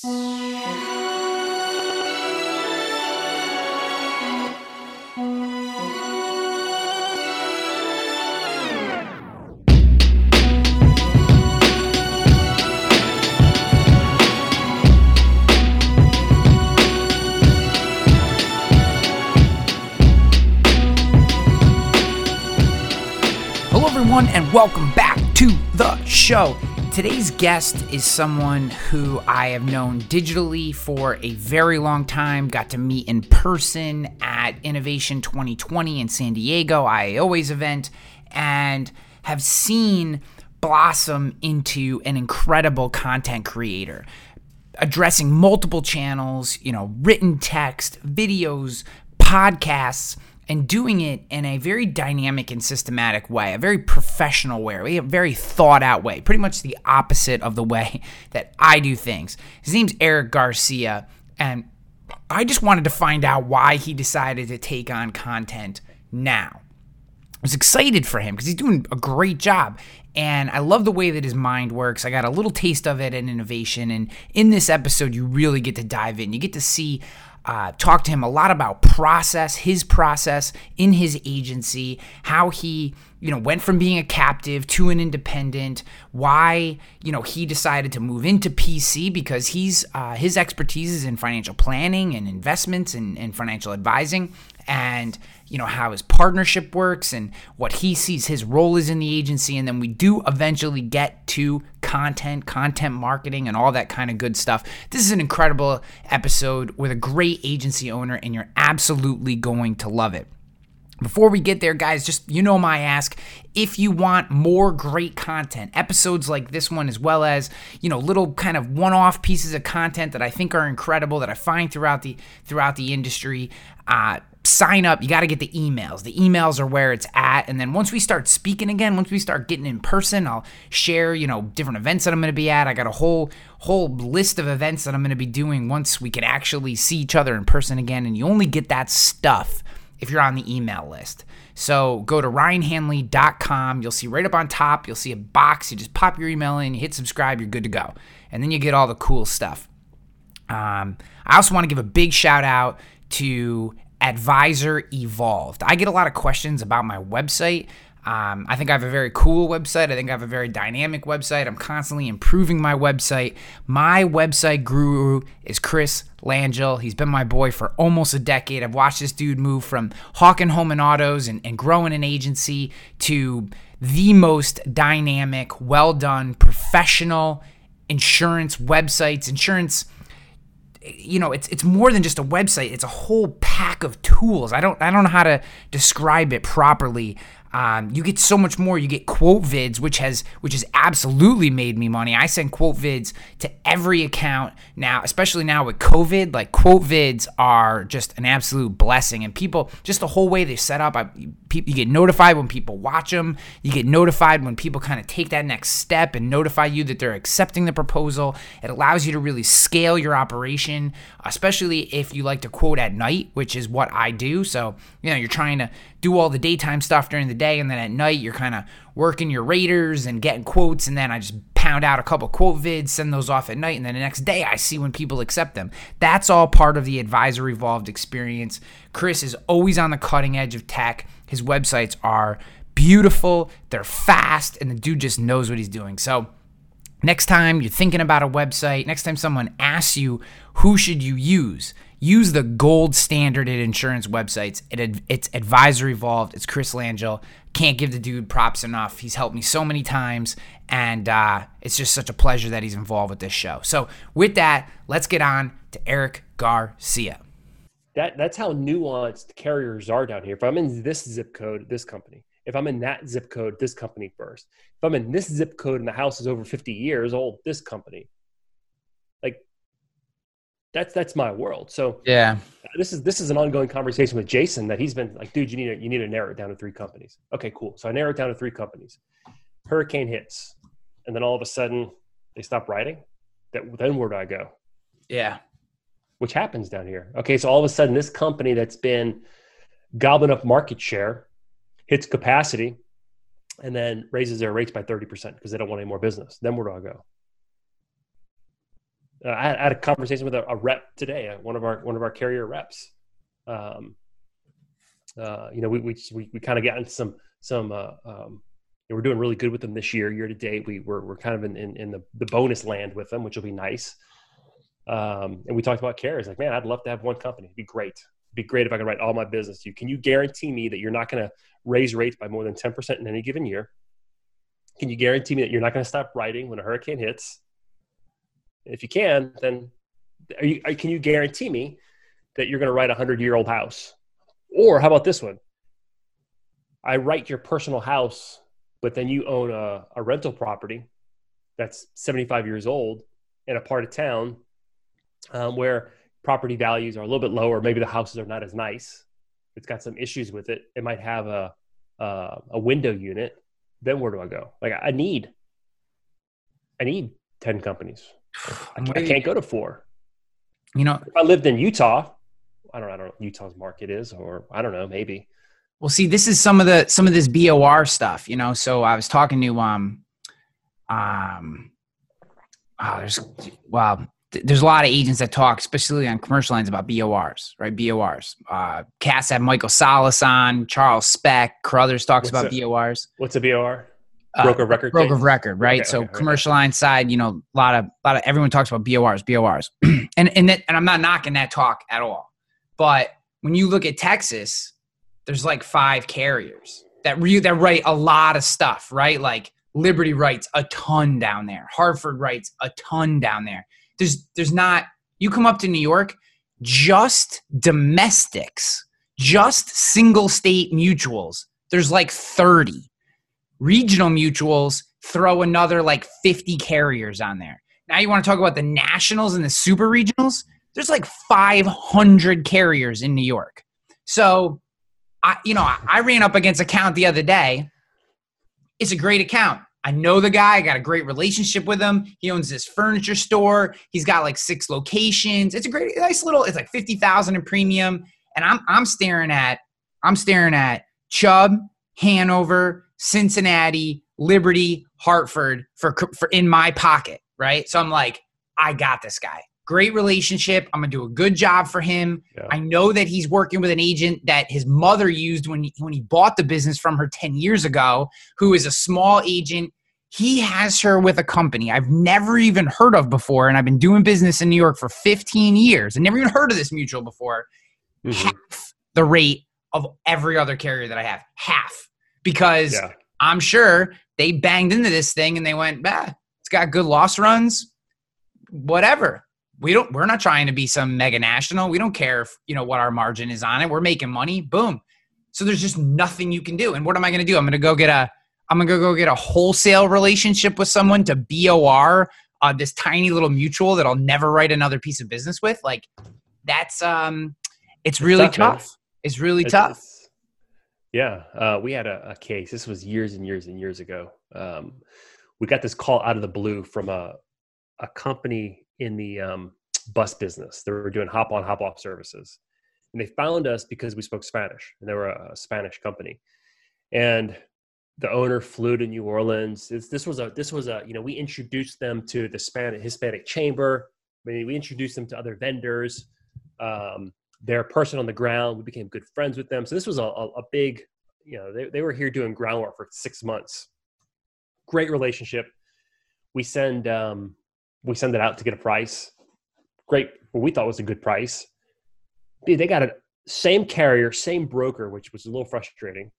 Hello, everyone, and welcome back to the show. Today's guest is someone who I have known digitally for a very long time. Got to meet in person at Innovation 2020 in San Diego, IAOA's event, and have seen blossom into an incredible content creator addressing multiple channels, you know, written text, videos, podcasts, and doing it in a very dynamic and systematic way, a very professional way, a very thought out way, pretty much the opposite of the way that I do things. His name's Eric Garcia, and I just wanted to find out why he decided to take on content now. I was excited for him because he's doing a great job. And I love the way that his mind works. I got a little taste of it in innovation. And in this episode, you really get to dive in. You get to see, uh, talk to him a lot about process, his process in his agency, how he, you know, went from being a captive to an independent, why, you know, he decided to move into P&C because he's, uh, his expertise is in financial planning and investments and, and financial advising. And, you know how his partnership works and what he sees his role is in the agency. And then we do eventually get to content content marketing and all that kind of good stuff. This is an incredible episode with a great agency owner and you're absolutely going to love it. Before we get there, guys, just you know my ask. If you want more great content, episodes like this one, as well as you know little kind of one-off pieces of content that I think are incredible that I find throughout the throughout the industry, uh, sign up. You got to get the emails. The emails are where it's at. And then once we start speaking again, once we start getting in person, I'll share, you know, different events that I'm going to be at. I got a whole whole list of events that I'm going to be doing once we can actually see each other in person again. And you only get that stuff if you're on the email list. So go to ryanhanley.com. You'll see right up on top, you'll see a box. You just pop your email in, you hit subscribe, you're good to go. And then you get all the cool stuff. Um, I also want to give a big shout out to Advisor Evolved. I get a lot of questions about my website. Um, I think I have a very cool website. I think I have a very dynamic website. I'm constantly improving my website. My website guru is Chris Langille. He's been my boy for almost a decade. I've watched this dude move from hawking home and autos and, and growing an agency to the most dynamic, well done, professional insurance websites, insurance you know it's it's more than just a website. It's a whole pack of tools. I don't i don't know how to describe it properly um, you get so much more. You get quote vids, which has which has absolutely made me money. I send quote vids to every account now, especially now with COVID. Like quote vids are just an absolute blessing, and people just the whole way they set up. I, you get notified when people watch them. You get notified when people kind of take that next step and notify you that they're accepting the proposal. It allows you to really scale your operation, especially if you like to quote at night, which is what I do. So you know you're trying to do all the daytime stuff during the day, and then at night you're kind of working your Raiders and getting quotes, and then I just pound out a couple quote vids, send those off at night, and then the next day I see when people accept them. That's all part of the Advisor Evolved experience. Chris is always on the cutting edge of tech. His websites are beautiful, they're fast, and the dude just knows what he's doing. So next time you're thinking about a website, next time someone asks you who should you use, use the gold standard at insurance websites. It, it's Advisor Evolved. It's Chris Langille. Can't give the dude props enough. He's helped me so many times, and uh, it's just such a pleasure that he's involved with this show. So, with that, let's get on to Eric Garcia. That that's how nuanced carriers are down here. If I'm in this zip code, this company. If I'm in that zip code, this company first. If I'm in this zip code and the house is over 50 years old, this company that's that's my world. So yeah, uh, this is this is an ongoing conversation with Jason that he's been like, dude, you need to you need to narrow it down to three companies. Okay, cool. So I narrow it down to three companies. Hurricane hits, and then all of a sudden they stop writing. That then where do I go? Yeah, which happens down here. Okay, so all of a sudden this company that's been gobbling up market share hits capacity, and then raises their rates by thirty percent because they don't want any more business. Then where do I go? Uh, I, had, I, had, a conversation with a, a, rep today, uh, one of our one of our carrier reps. Um, uh, you know, we we we, we kind of got into some some. Uh, um, we're doing really good with them this year, year to date. We we're we're kind of in in, in the the bonus land with them, which will be nice. Um, and we talked about carriers. Like, man, I'd love to have one company. It'd be great. It'd be great if I could write all my business to you. Can you guarantee me that you're not going to raise rates by more than ten percent in any given year? Can you guarantee me that you're not going to stop writing when a hurricane hits? If you can, then are you, are, can you guarantee me that you're going to write a hundred year old house? Or how about this one? I write your personal house, but then you own a, a rental property that's 75 years old in a part of town um, where property values are a little bit lower. Maybe the houses are not as nice. It's got some issues with it. It might have a, a, a window unit. Then where do I go? Like I need, I need 10 companies. I, I can't go to four. You know, if I lived in Utah, I don't, I don't know what Utah's market is, or I don't know, maybe. Well, see, this is some of the some of this BOR stuff, you know. So I was talking to um, um, oh, there's wow, there's a lot of agents that talk, especially on commercial lines, about BORs, right? BORs. Uh, Cass had Michael Salas on, Charles Specht, Carruthers talks What's about a, BORs. What's a BOR? Uh, broker of record broker of record right? Okay, so okay, commercial line side you know a lot of a lot of everyone talks about bors bors and and that, and i'm not knocking that talk at all. But when you look at texas there's like five carriers that re- that write a lot of stuff right? Like liberty writes a ton down there. Hartford writes a ton down there. There's there's not you come up to new york just domestics just single state mutuals there's like 30 regional mutuals throw another like 50 carriers on there. Now you want to talk about the nationals and the super regionals? There's like 500 carriers in New York. So, I you know, I ran up against account the other day. It's a great account. I know the guy. I got a great relationship with him. He owns this furniture store. He's got like six locations. It's a great, nice little. It's like fifty thousand in premium, and I'm I'm staring at I'm staring at Chubb, Hanover, Cincinnati, Liberty, Hartford for, for in my pocket, right? So I'm like, I got this guy. Great relationship. I'm gonna do a good job for him. Yeah. I know that he's working with an agent that his mother used when he, when he bought the business from her 10 years ago, who is a small agent. He has her with a company I've never even heard of before, and I've been doing business in New York for 15 years. I never even heard of this mutual before. Mm-hmm. Half the rate of every other carrier that I have. Half because yeah. I'm sure they banged into this thing and they went, bah, it's got good loss runs, whatever. We don't we're not trying to be some mega national. We don't care if, you know what our margin is on it. We're making money. Boom. So there's just nothing you can do. And what am I going to do? I'm going to go get a I'm going to go get a wholesale relationship with someone to BOR uh, this tiny little mutual that I'll never write another piece of business with. Like that's um it's really it's tough. tough. It's really it's, tough. Yeah, uh, we had a, a, case. This was years and years and years ago. Um, we got this call out of the blue from a a company in the um, bus business. They were doing hop on, hop off services, and they found us because we spoke Spanish, and they were a, a Spanish company. And the owner flew to New Orleans. It's, this was a this was a you know we introduced them to the Spanish Hispanic Chamber. I mean, we introduced them to other vendors. Um, their person on the ground. We became good friends with them. So this was a, a, big, you know, they, they were here doing groundwork for six months. Great relationship. We send um, we send it out to get a price. Great, what we thought was a good price. Dude, they got a same carrier, same broker, which was a little frustrating.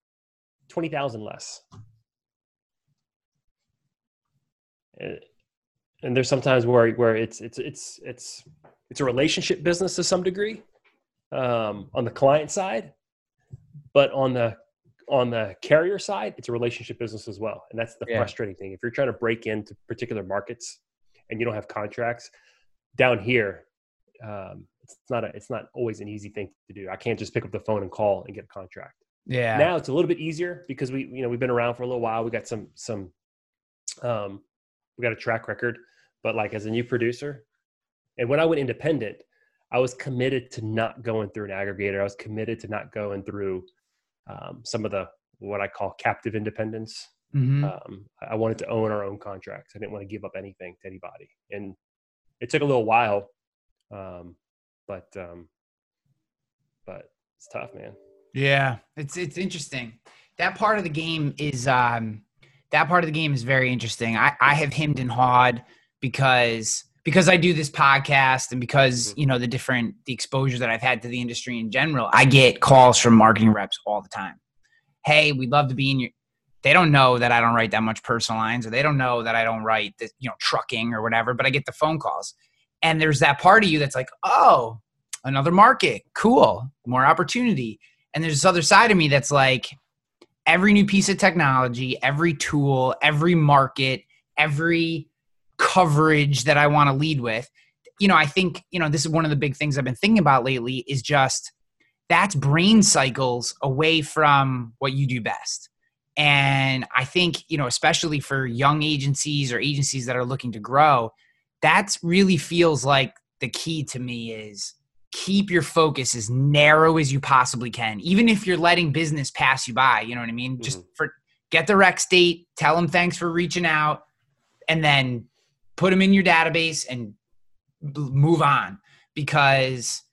Twenty thousand less. And there's sometimes where where it's it's it's it's it's a relationship business to some degree um, on the client side, but on the on the carrier side, it's a relationship business as well, and that's the yeah. frustrating thing. If you're trying to break into particular markets and you don't have contracts down here, um, it's not a, it's not always an easy thing to do. I can't just pick up the phone and call and get a contract. Yeah. Now it's a little bit easier because we you know we've been around for a little while. We got some some um, we got a track record, but like as a new producer, and when I went independent, I was committed to not going through an aggregator. I was committed to not going through um, some of the what I call captive independence. Mm-hmm. Um, I wanted to own our own contracts. I didn't want to give up anything to anybody. And it took a little while, um, but um, but it's tough, man. Yeah, it's it's interesting. That part of the game is um, that part of the game is very interesting. I I have hemmed and hawed because because I do this podcast and because Mm-hmm. you know the different the exposure that I've had to the industry in general, I get calls from marketing reps all the time. Hey, we'd love to be in your. They don't know that I don't write that much personal lines, or they don't know that I don't write this, you know, trucking or whatever. But I get the phone calls, and there's that part of you that's like, oh, another market, cool, more opportunity. And there's this other side of me that's like, every new piece of technology, every tool, every market, every coverage that I want to lead with. You know, I think, you know, this is one of the big things I've been thinking about lately is just that's brain cycles away from what you do best. And I think, you know, especially for young agencies or agencies that are looking to grow, that really feels like the key to me is keep your focus as narrow as you possibly can, even if you're letting business pass you by. You know what I mean? Just mm-hmm. for get the rec state, tell them thanks for reaching out, and then put them in your database and move on because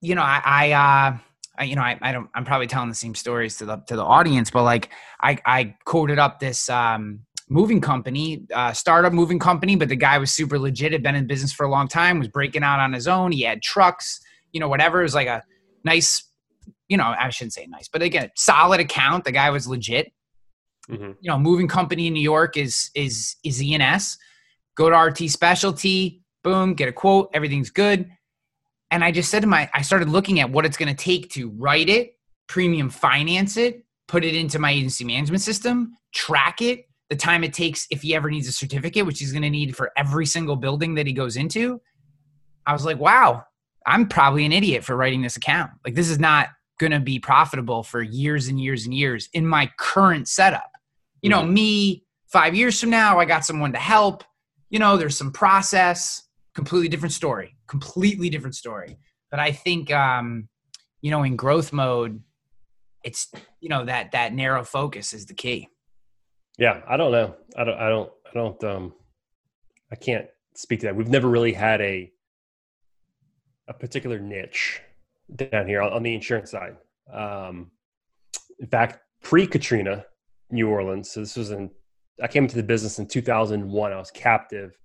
you know I, I uh I, you know I, I don't I'm probably telling the same stories to the to the audience, but like I I quoted up this um moving company, uh, startup moving company, but the guy was super legit, had been in business for a long time, was breaking out on his own. He had trucks, you know, whatever. It was like a nice, you know, I shouldn't say nice, but again, solid account. The guy was legit. Mhm. You know, moving company in New York is is is E&S. Go to RT Specialty, boom, get a quote, everything's good. And I just said to my, I started looking at what it's going to take to write it, premium finance it, put it into my agency management system, track it, the time it takes if he ever needs a certificate, which he's going to need for every single building that he goes into. I was like, wow, I'm probably an idiot for writing this account. Like, this is not going to be profitable for years and years and years in my current setup. You know, mm-hmm. me five years from now, I got someone to help. You know, there's some process, completely different story, completely different story. But I think, um, you know, in growth mode, it's you know that that narrow focus is the key. Yeah, I don't know. I don't. I don't. I don't. Um, I can't speak to that. We've never really had a a particular niche down here on, on the insurance side. Um, in fact, pre Katrina, New Orleans. So this was in. I came into the business in 2001. I was captive,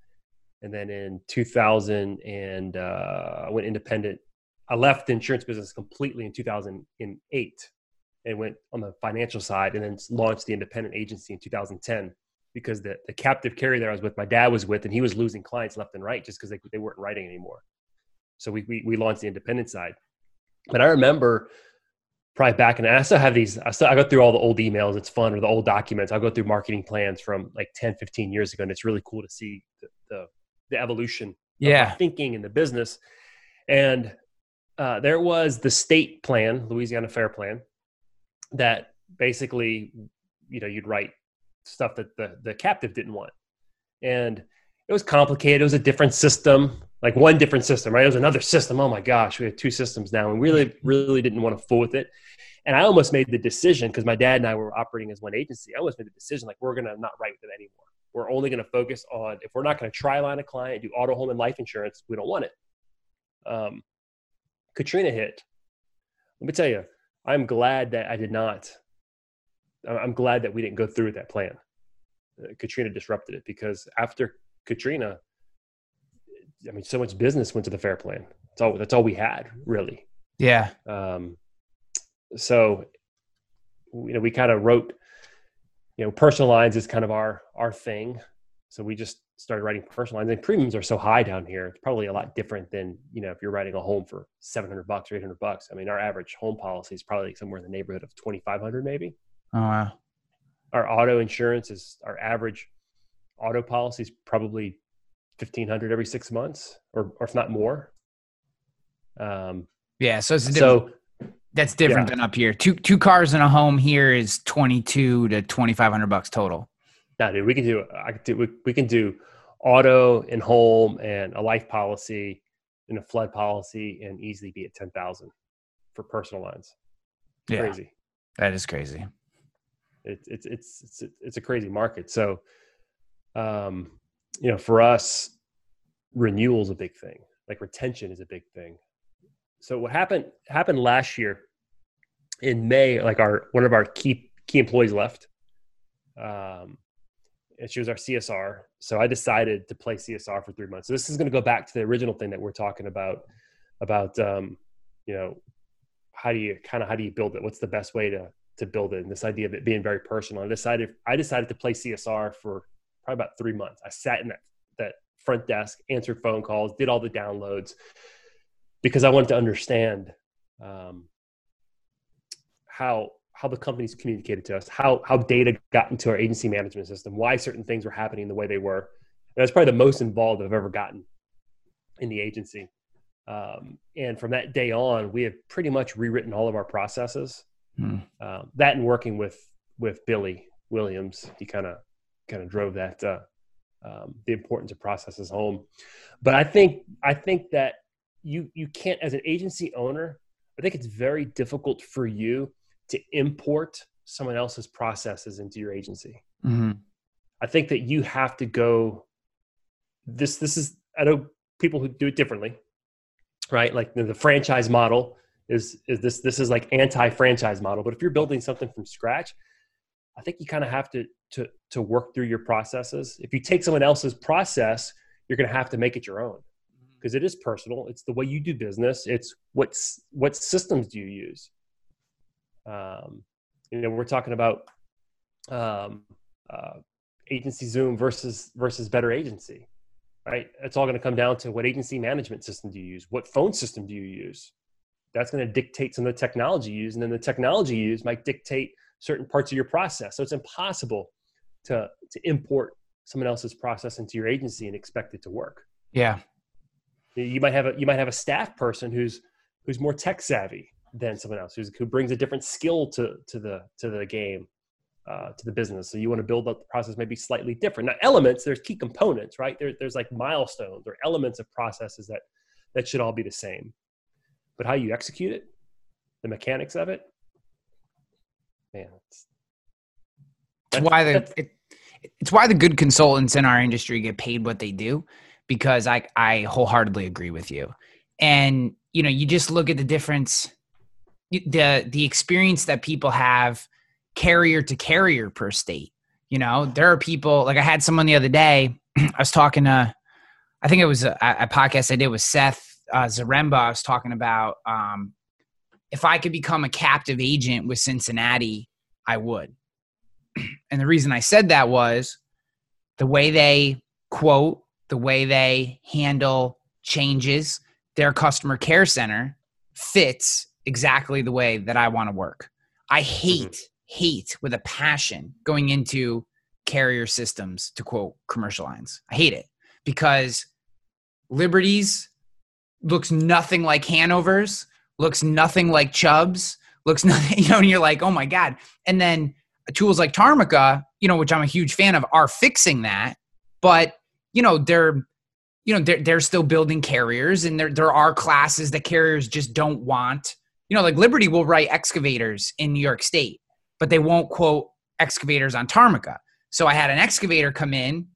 and then in 2000 and uh, I went independent. I left the insurance business completely in 2008 and went on the financial side and then launched the independent agency in 2010 because the, the captive carrier that I was with, my dad was with, and he was losing clients left and right just because they, they weren't writing anymore. So we, we, we launched the independent side. But I remember probably back and I still have these, I still, I go through all the old emails. It's fun or the old documents. I'll go through marketing plans from like 10, 15 years ago. And it's really cool to see the, the, the evolution of Yeah. thinking in the business. And uh, there was the state plan, Louisiana Fair Plan, that basically, you know, you'd write stuff that the, the captive didn't want. And it was complicated. It was a different system, like one different system, right? It was another system. Oh my gosh, we have two systems now. And we really, really didn't want to fool with it. And I almost made the decision because my dad and I were operating as one agency. I almost made the decision like, we're to not write with it anymore. We're only to focus on, if we're not to try line a client, do auto, home, and life insurance, we don't want it. Um, Katrina hit. Let me tell you, I'm glad that I did not. I'm glad that we didn't go through with that plan. Uh, Katrina disrupted it because after Katrina, I mean, so much business went to the fair plan. That's all. That's all we had, really. Yeah. Um, so, you know, we kind of wrote, you know, personal lines is kind of our our thing. So we just started writing personal lines. And premiums are so high down here; it's probably a lot different than you know if you're writing a home for seven hundred bucks or eight hundred bucks. I mean, our average home policy is probably somewhere in the neighborhood of twenty five hundred, maybe. Oh wow. Our auto insurance is our average auto policy is probably fifteen hundred every six months, or or if not more. Um, Yeah. So it's so that's different yeah. than up here. Two two cars in a home here is twenty two to twenty five hundred bucks total. No, dude, we can do. I could do. We, we can do auto and home and a life policy and a flood policy and easily be at ten thousand for personal lines. Yeah. Crazy. That is crazy. It's it's it's it's it's a crazy market. So, um, you know, for us, renewal is a big thing. Like retention is a big thing. So what happened happened last year in May? Like our one of our key key employees left. Um, and she was our CSR. So I decided to play CSR for three months. So this is going to go back to the original thing that we're talking about, about um, you know, how do you kind of how do you build it? What's the best way to to build it? And this idea of it being very personal. I decided I decided to play CSR for probably about three months. I sat in that that front desk, answered phone calls, did all the downloads because I wanted to understand um, how how the companies communicated to us, how how data got into our agency management system, why certain things were happening the way they were. And that's probably the most involved I've ever gotten in the agency. Um, and from that day on, we have pretty much rewritten all of our processes. Hmm. Uh, that and working with with Billy Williams, he kind of kind of drove that uh, um, the importance of processes home. But I think I think that you you can't as an agency owner. I think it's very difficult for you to import someone else's processes into your agency. Mm-hmm. I think that you have to go. This this is I know people who do it differently, right? Like the, the franchise model is is this this is like anti-franchise model. But if you're building something from scratch, I think you kind of have to to to work through your processes. If you take someone else's process, you're going to have to make it your own because mm-hmm. it is personal. It's the way you do business. It's what's what systems do you use? Um, you know, we're talking about um, uh, agency Zoom versus versus better agency, right? It's all going to come down to what agency management system do you use, what phone system do you use. That's going to dictate some of the technology you use, and then the technology you use might dictate certain parts of your process. So it's impossible to to import someone else's process into your agency and expect it to work. Yeah, you might have a you might have a staff person who's who's more tech savvy than someone else who's, who brings a different skill to to the to the game uh, to the business. So you want to build up the process maybe slightly different. Now elements there's key components right? There, there's like milestones or elements of processes that that should all be the same. But how you execute it the mechanics of it man it's, that's, why the it, it's why the good consultants in our industry get paid what they do because i i wholeheartedly agree with you and you know you just look at the difference the the experience that people have carrier to carrier per state. You know, there are people like I had someone the other day. I was talking to, I think it was a, a podcast I did with Seth uh, Zaremba. I was talking about um, if I could become a captive agent with Cincinnati, I would. And the reason I said that was the way they quote, the way they handle changes, their customer care center fits exactly the way that I want to work. I mm-hmm. hate, mm-hmm. hate with a passion going into carrier systems to quote commercial lines. I hate it because Liberty's looks nothing like Hanover's, looks nothing like Chubb's, looks nothing, you know, and you're like, oh my God. And then tools like Tarmika, you know, which I'm a huge fan of, are fixing that. But, you know, they're you know they're, they're still building carriers and there, there are classes that carriers just don't want you know, like Liberty will write excavators in New York State, but they won't quote excavators on Tarmika. So I had an excavator come in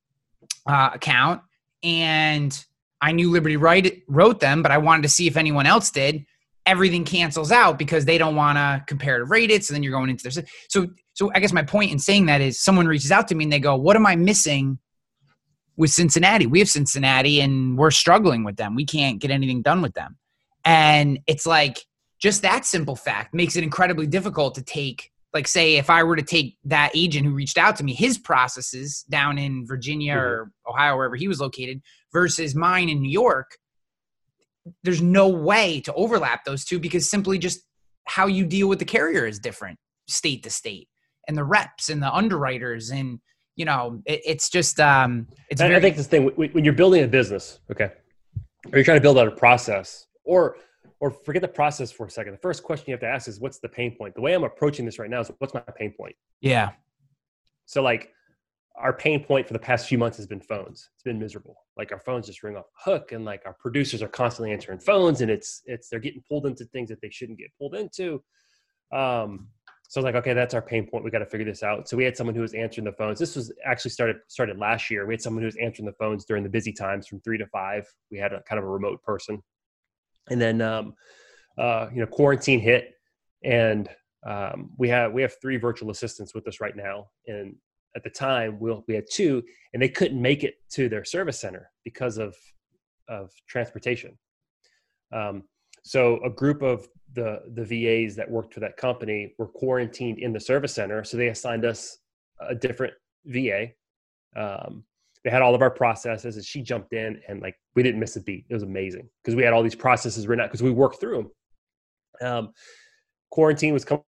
uh, account, and I knew Liberty write, wrote them, but I wanted to see if anyone else did. Everything cancels out because they don't want to compare to rate it. So then you're going into their so so. I guess my point in saying that is someone reaches out to me and they go, "What am I missing with Cincinnati? We have Cincinnati, and we're struggling with them. We can't get anything done with them." And it's like just that simple fact makes it incredibly difficult to take like say if i were to take that agent who reached out to me his processes down in virginia mm-hmm. or ohio wherever he was located versus mine in new york there's no way to overlap those two because simply just how you deal with the carrier is different state to state and the reps and the underwriters and you know it, it's just um it's very- i think this thing when you're building a business okay or you're trying to build out a process or or forget the process for a second. The first question you have to ask is, what's the pain point? The way I'm approaching this right now is, what's my pain point? Yeah. So, like, our pain point for the past few months has been phones. It's been miserable. Like, our phones just ring off the hook, and like, our producers are constantly answering phones, and it's it's they're getting pulled into things that they shouldn't get pulled into. Um, So I was like, okay, that's our pain point. We got to figure this out. So we had someone who was answering the phones. This was actually started started last year. We had someone who was answering the phones during the busy times from three to five. We had a kind of a remote person, and then um, uh, you know quarantine hit, and um, we have we have three virtual assistants with us right now. And at the time, we we'll, had two, and they couldn't make it to their service center because of of transportation. Um, so a group of the the VAs that worked for that company were quarantined in the service center, so they assigned us a different VA. Um, they had all of our processes, and she jumped in, and like we didn't miss a beat. It was amazing because we had all these processes written out because we worked through them. Um, quarantine was coming.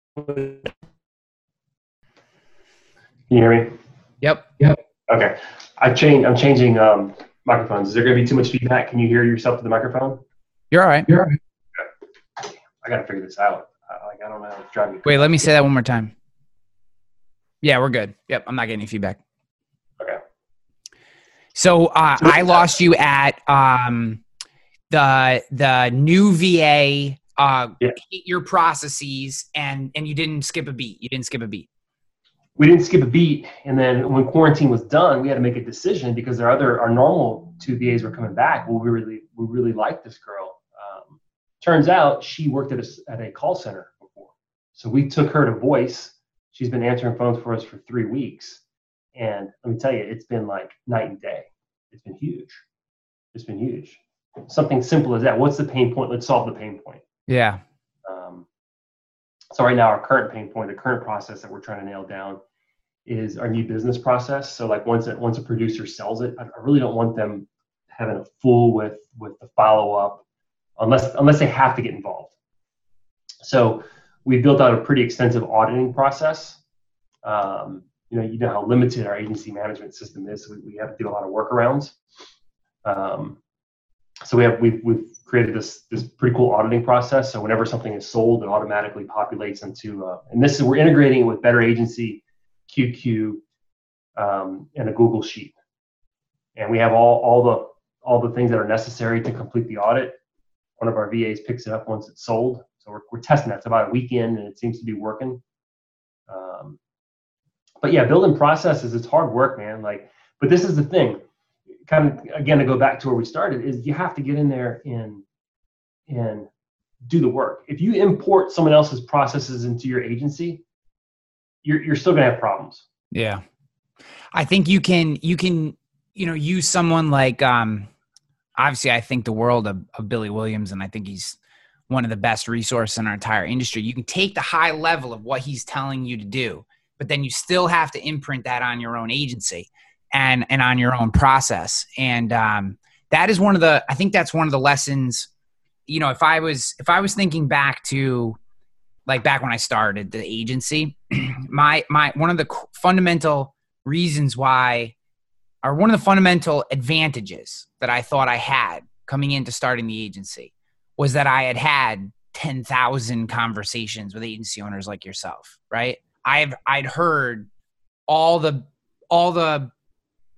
Can you hear me? Yep. Yep. Okay. I changed. I'm changing um, microphones. Is there going to be too much feedback? Can you hear yourself to the microphone? You're all right. You're all right. I got to figure this out. I, like I don't know. It's driving me. Wait, let me say that one more time. Yeah, we're good. Yep, I'm not getting any feedback. Okay. So uh, I lost you at um, the the new VA. Uh, yeah. Your processes and and you didn't skip a beat. You didn't skip a beat. We didn't skip a beat, and then when quarantine was done, we had to make a decision because our other our normal two VAs were coming back. Well, we really we really like this girl Turns out she worked at a, at a call center before. So we took her to voice. She's been answering phones for us for three weeks. And let me tell you, it's been like night and day. It's been huge. It's been huge. Something simple as that. What's the pain point? Let's solve the pain point. Yeah. Um, so right now, our current pain point, the current process that we're trying to nail down, is our new business process. So like once it, once a producer sells it, I, really don't want them having a full with with the follow up unless unless they have to get involved. So we built out a pretty extensive auditing process. Um, you know, you know how limited our agency management system is. So we, we have to do a lot of workarounds. Um, so we have we've, we've created this this pretty cool auditing process. So whenever something is sold, it automatically populates into uh, and this is we're integrating it with Better Agency, QQ, um, and a Google Sheet. And we have all all the all the things that are necessary to complete the audit one of our VAs picks it up once it's sold. So we're, we're testing that. It's about a weekend and it seems to be working. Um, but yeah, building processes, it's hard work, man. Like, but this is the thing. Kind of again to go back to where we started is you have to get in there and and do the work. If you import someone else's processes into your agency, you're you're still gonna have problems. Yeah. I think you can you can you know use someone like um obviously I think the world of, of Billy Williams, and I think he's one of the best resources in our entire industry. You can take the high level of what he's telling you to do, but then you still have to imprint that on your own agency and and on your own process. And um, that is one of the I think that's one of the lessons. You know, if I was if I was thinking back to like back when I started the agency, my my one of the fundamental reasons why are one of the fundamental advantages that I thought I had coming into starting the agency was that I had had 10,000 conversations with agency owners like yourself, right? I've I'd heard all the all the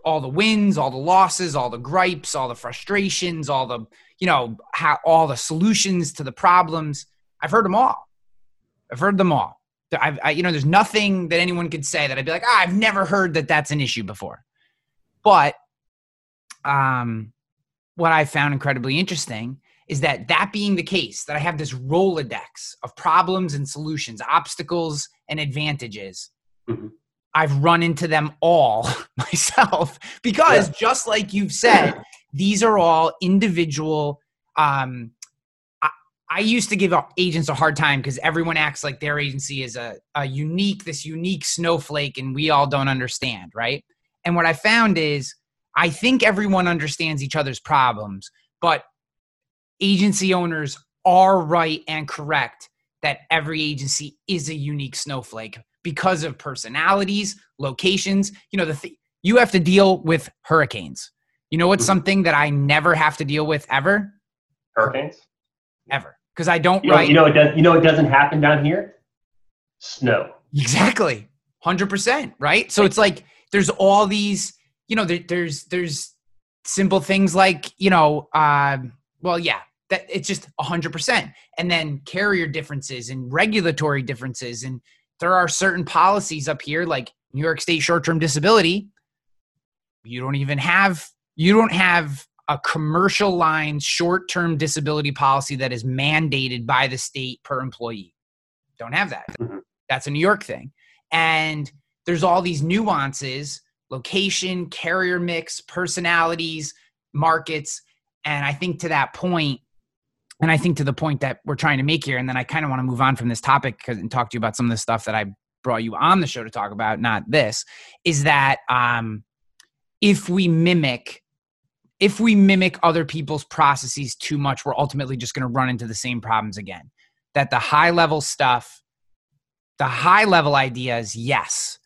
all the wins, all the losses, all the gripes, all the frustrations, all the you know how all the solutions to the problems. I've heard them all. I've heard them all. I've, I, you know, there's nothing that anyone could say that I'd be like, ah, I've never heard that that's an issue before. But um, what I found incredibly interesting is that that being the case, that I have this Rolodex of problems and solutions, obstacles and advantages. Mm-hmm. I've run into them all myself because, yeah. just like you've said, these are all individual. Um, I, I used to give agents a hard time because everyone acts like their agency is a, a unique, this unique snowflake, and we all don't understand, right? And what I found is I think everyone understands each other's problems, but agency owners are right and correct that every agency is a unique snowflake because of personalities, locations. You know, the th- you have to deal with hurricanes. You know what's mm-hmm. something that I never have to deal with ever? Hurricanes. Ever, because I don't you know, write. You know, it does. You know, it doesn't happen down here. Snow. Exactly, hundred percent. Right. So it's like there's all these you know there, there's there's simple things like you know uh, well yeah that it's just 100% and then carrier differences and regulatory differences and there are certain policies up here, like New York State short-term disability. You don't even have you don't have a commercial line short-term disability policy that is mandated by the state per employee. Don't have that. Mhm. That's a New York thing. And there's all these nuances, location, carrier mix, personalities, markets, and I think to that point and I think to the point that we're trying to make here, and then I kind of want to move on from this topic and talk to you about some of the stuff that I brought you on the show to talk about, not this, is that um, if we mimic if we mimic other people's processes too much, we're ultimately just going to run into the same problems again. That the high level stuff, the high level ideas, yes.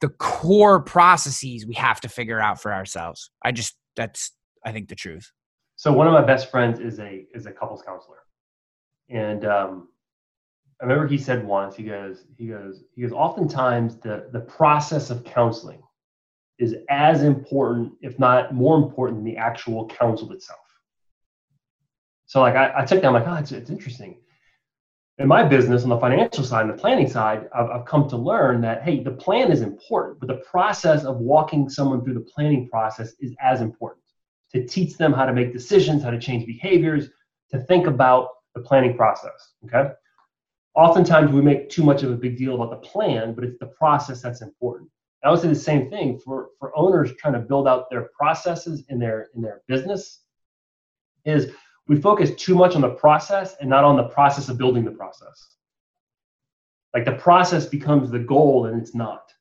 The core processes we have to figure out for ourselves. I just that's I think the truth. So one of my best friends is a is a couples counselor, and um, I remember he said once he goes he goes he goes oftentimes the the process of counseling is as important if not more important than the actual counsel itself. So like I, I took that I'm like oh it's, it's interesting. In my business on the financial side and the planning side, I've, I've come to learn that hey the plan is important, but the process of walking someone through the planning process is as important to teach them how to make decisions, how to change behaviors, to think about the planning process. Okay. Oftentimes we make too much of a big deal about the plan, but it's the process that's important. I would say the same thing for, for owners trying to build out their processes in their in their business is we focus too much on the process and not on the process of building the process. Like the process becomes the goal and it's not.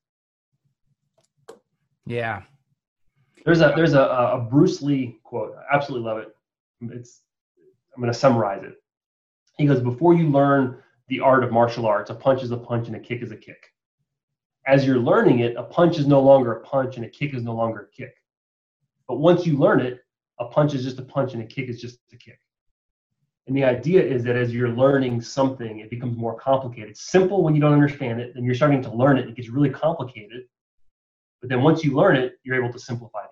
Yeah. There's a there's a, a Bruce Lee quote. I absolutely love it. It's I'm going to summarize it. He goes, "Before you learn the art of martial arts, a punch is a punch and a kick is a kick. As you're learning it, a punch is no longer a punch and a kick is no longer a kick. But once you learn it, a punch is just a punch and a kick is just a kick. And the idea is that as you're learning something, it becomes more complicated. It's simple when you don't understand it, then you're starting to learn it, it gets really complicated. But then once you learn it, you're able to simplify it.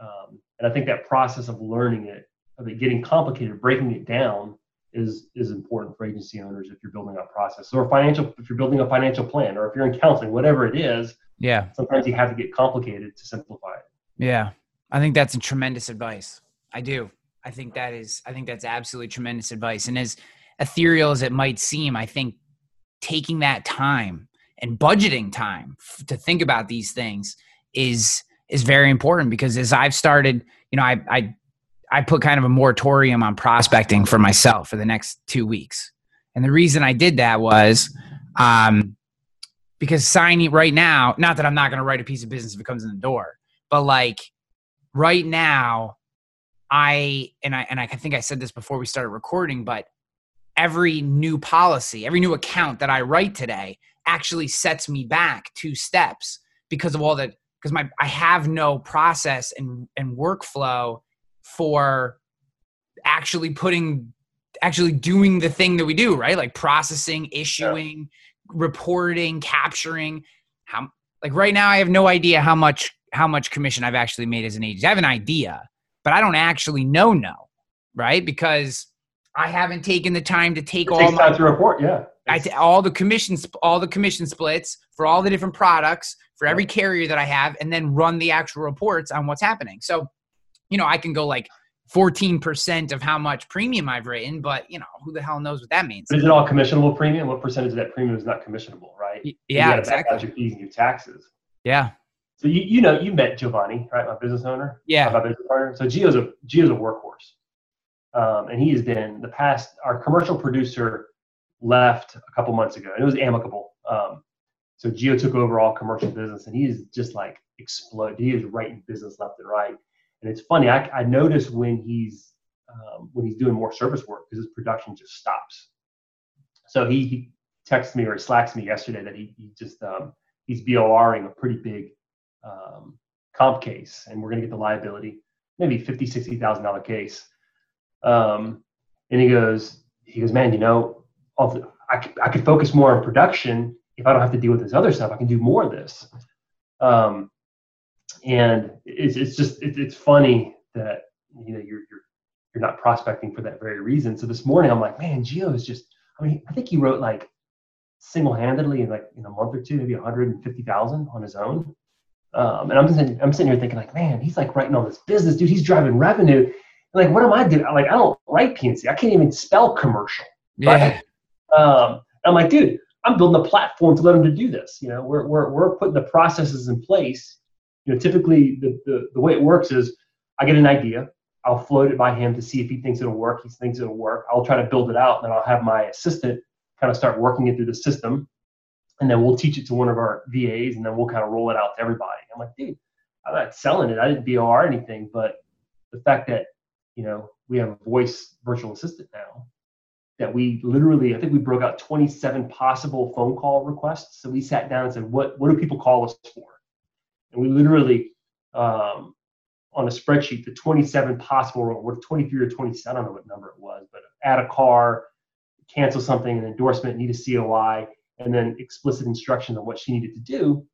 Um, and I think that process of learning it, of it getting complicated, breaking it down, is is important for agency owners if you're building a process or financial if you're building a financial plan or if you're in counseling, whatever it is. Yeah. Sometimes you have to get complicated to simplify it. Yeah. I think that's a tremendous advice. I do. I think that is I think that's absolutely tremendous advice. And as ethereal as it might seem, I think taking that time and budgeting time f- to think about these things is is very important because as I've started, you know, I I I put kind of a moratorium on prospecting for myself for the next two weeks. And the reason I did that was um, because signing right now, not that I'm not going to write a piece of business if it comes in the door, but like right now, I and I and I think I said this before we started recording, but every new policy, every new account that I write today actually sets me back two steps because of all that because my I have no process and and workflow for actually putting actually doing the thing that we do right? Like processing issuing yeah. reporting capturing. How like right now i have no idea how much how much commission i've actually made as an agent. I have an idea but i don't actually know no right? Because i haven't taken the time to take it all my to report yeah I t- all the commissions all the commission splits for all the different products for every carrier that i have and then run the actual reports on what's happening so you know, I can go like 14% of how much premium I've written, but you know, who the hell knows what that means? But is it all commissionable premium? What percentage of that premium is not commissionable, right? Y- Yeah, you exactly. your fees and your taxes. Yeah. So you, you know, you met Giovanni, right? My business owner. Yeah. My business partner. So Gio's a Gio's a workhorse. Um, and he has been the past our commercial producer left a couple months ago and it was amicable. Um, so Gio took over all commercial business and he is just like explode. He is writing business left and right. And it's funny, I, I notice when he's um, when he's doing more service work because his production just stops. So he, he texted me or he slacks me yesterday that he, he just um, he's BORing a pretty big um, comp case, and we're gonna get the liability, maybe fifty, sixty thousand dollar case. Um, and he goes, he goes, man, you know, I could, I could focus more on production if I don't have to deal with this other stuff. I can do more of this. Um, and it's, it's just it, it's funny that you know you're, you're you're not prospecting for that very reason. So this morning I'm like, man, Gio is just. I mean, I think he wrote like single-handedly in like in a month or two, maybe 150,000 on his own. Um, and I'm sitting, I'm sitting here thinking like, man, he's like writing all this business, dude. He's driving revenue. And like, what am I doing? Like, I don't write P&C. I can't even spell commercial. Yeah. Right? Um, I'm like, dude, I'm building a platform to let him to do this. You know, we're, we're, we're putting the processes in place. You know, typically the, the, the way it works is I get an idea. I'll float it by him to see if he thinks it'll work. He thinks it'll work. I'll try to build it out, and then I'll have my assistant kind of start working it through the system, and then we'll teach it to one of our VAs, and then we'll kind of roll it out to everybody. I'm like, dude, I'm not selling it. I didn't BOR anything, but the fact that you know we have a voice virtual assistant now that we literally, I think we broke out 27 possible phone call requests. So we sat down and said, what what do people call us for? And we literally um, on a spreadsheet the 27 possible, or 23 or 27, I don't know what number it was, but add a car, cancel something, an endorsement, need a COI, and then explicit instructions on what she needed to do.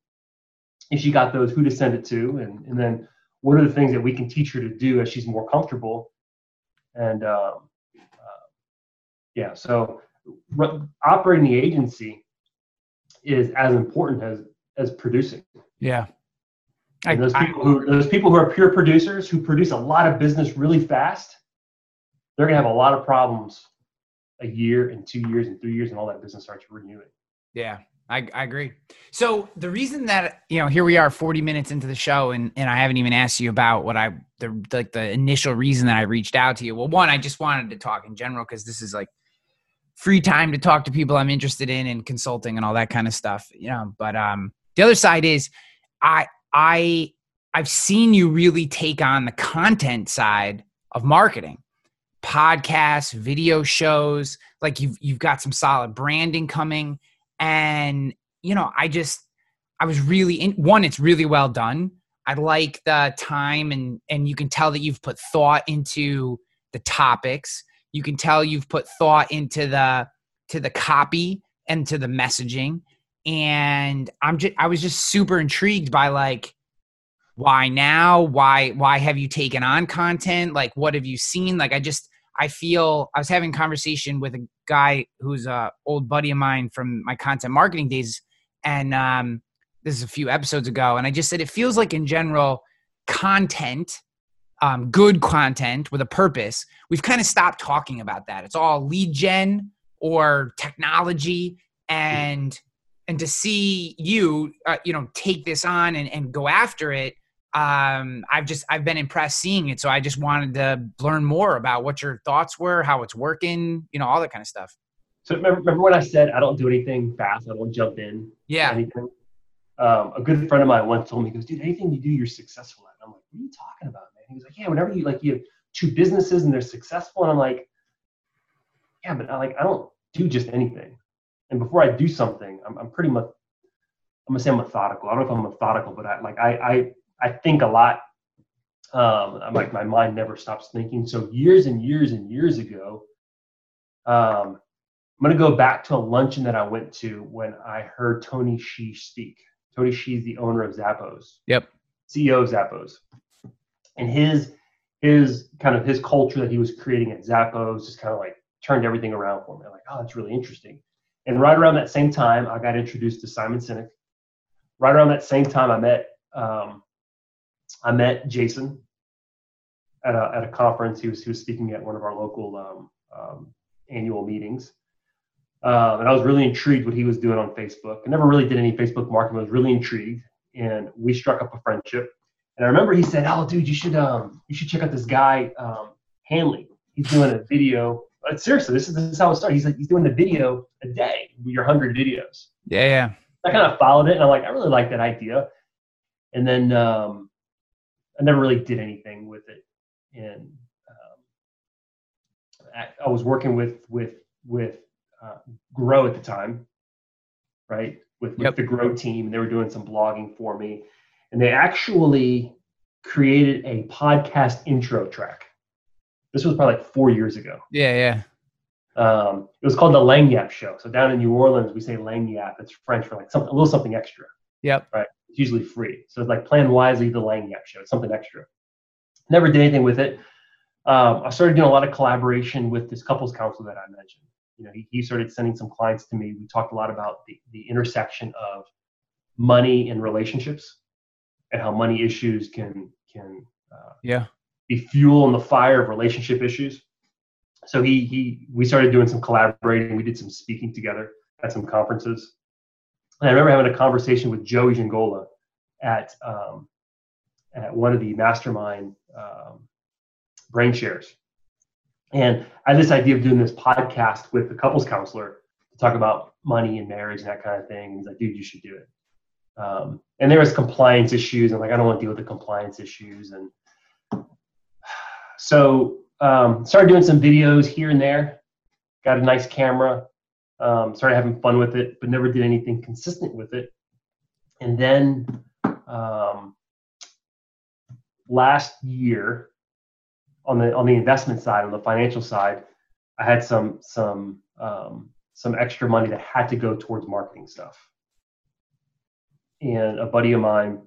If she got those, who to send it to, and, and then what are the things that we can teach her to do as she's more comfortable. And um, yeah, so operating the agency is as important as as producing. Yeah. And those people who those people who are pure producers who produce a lot of business really fast, they're gonna have a lot of problems a year and two years and three years and all that business starts renewing. Yeah, I, I agree. So the reason that you know here we are 40 minutes into the show and and I haven't even asked you about what I the like the initial reason that I reached out to you. Well, one, I just wanted to talk in general because this is like free time to talk to people I'm interested in and consulting and all that kind of stuff. You know, but um the other side is I I I've seen you really take on the content side of marketing. Podcasts, video shows, like you've you've got some solid branding coming and you know, I just I was really in one it's really well done. I like the time and and you can tell that you've put thought into the topics. You can tell you've put thought into the to the copy and to the messaging. And i'm just i was just super intrigued by like why now? Why why have you taken on content? Like what have you seen? Like i just i feel i was having conversation with a guy who's a old buddy of mine from my content marketing days. And um this is a few episodes ago. And i just said it feels like in general content um, good content with a purpose we've kind of stopped talking about that. It's all lead gen or technology and and to see you uh, you know take this on and, and go after it um, i've just i've been impressed seeing it. So i just wanted to learn more about what your thoughts were how it's working you know all that kind of stuff. So remember, remember when i said i don't do anything fast i don't jump in yeah. anything? Um, a good friend of mine once told me he goes dude anything you do you're successful at. I'm like what are you talking about he was like yeah whenever you like you have two businesses and they're successful and i'm like yeah but I, like i don't do just anything and before I do something, I'm, I'm pretty much I'm gonna say I'm methodical. I don't know if I'm methodical, but I like I I, I think a lot. Um, I'm like my mind never stops thinking. So years and years and years ago, um, I'm gonna go back to a luncheon that I went to when I heard Tony Hsieh speak. Tony is the owner of Zappos. Yep. CEO of Zappos, and his his kind of his culture that he was creating at Zappos just kind of like turned everything around for me. I'm like, oh, that's really interesting. And right around that same time, I got introduced to Simon Sinek. Right around that same time, I met um, I met Jason at a, at a conference. He was he was speaking at one of our local um, um, annual meetings, uh, and I was really intrigued what he was doing on Facebook. I never really did any Facebook marketing. I was really intrigued, and we struck up a friendship. And I remember he said, "Oh, dude, you should um, you should check out this guy um, Hanley. He's doing a video but seriously, this is, this is how it started. He's like, he's doing a video a day, your hundred videos. Yeah, yeah. I kind of followed it, and I'm like, I really like that idea. And then um, I never really did anything with it. And um, I, I, was working with with with uh, Grow at the time, right? With, with yep. the Grow team, and they were doing some blogging for me, and they actually created a podcast intro track this was probably like four years ago. Yeah, yeah. Um, it was called the Lagniappe Show. So down in New Orleans, we say Lagniappe. It's French for like something, a little something extra. Yep. Right. It's usually free. So it's like plan wisely the Lagniappe Show. It's something extra. Never did anything with it. Um, I started doing a lot of collaboration with this couples counselor that I mentioned. you know, he, he started sending some clients to me. We talked a lot about the, the intersection of money and relationships and how money issues can can uh, yeah be fuel in the fire of relationship issues. So he he we started doing some collaborating. We did some speaking together at some conferences. And I remember having a conversation with Joey Giangola at um, at one of the mastermind um, brain shares. And I had this idea of doing this podcast with the couples counselor to talk about money and marriage and that kind of thing. he's like, dude, you should do it. Um, and there was compliance issues. I'm like, I don't want to deal with the compliance issues. And so um, started doing some videos here and there. Got a nice camera. Um, started having fun with it, but never did anything consistent with it. And then um, last year, on the on the investment side, on the financial side, I had some some um, some extra money that had to go towards marketing stuff. And a buddy of mine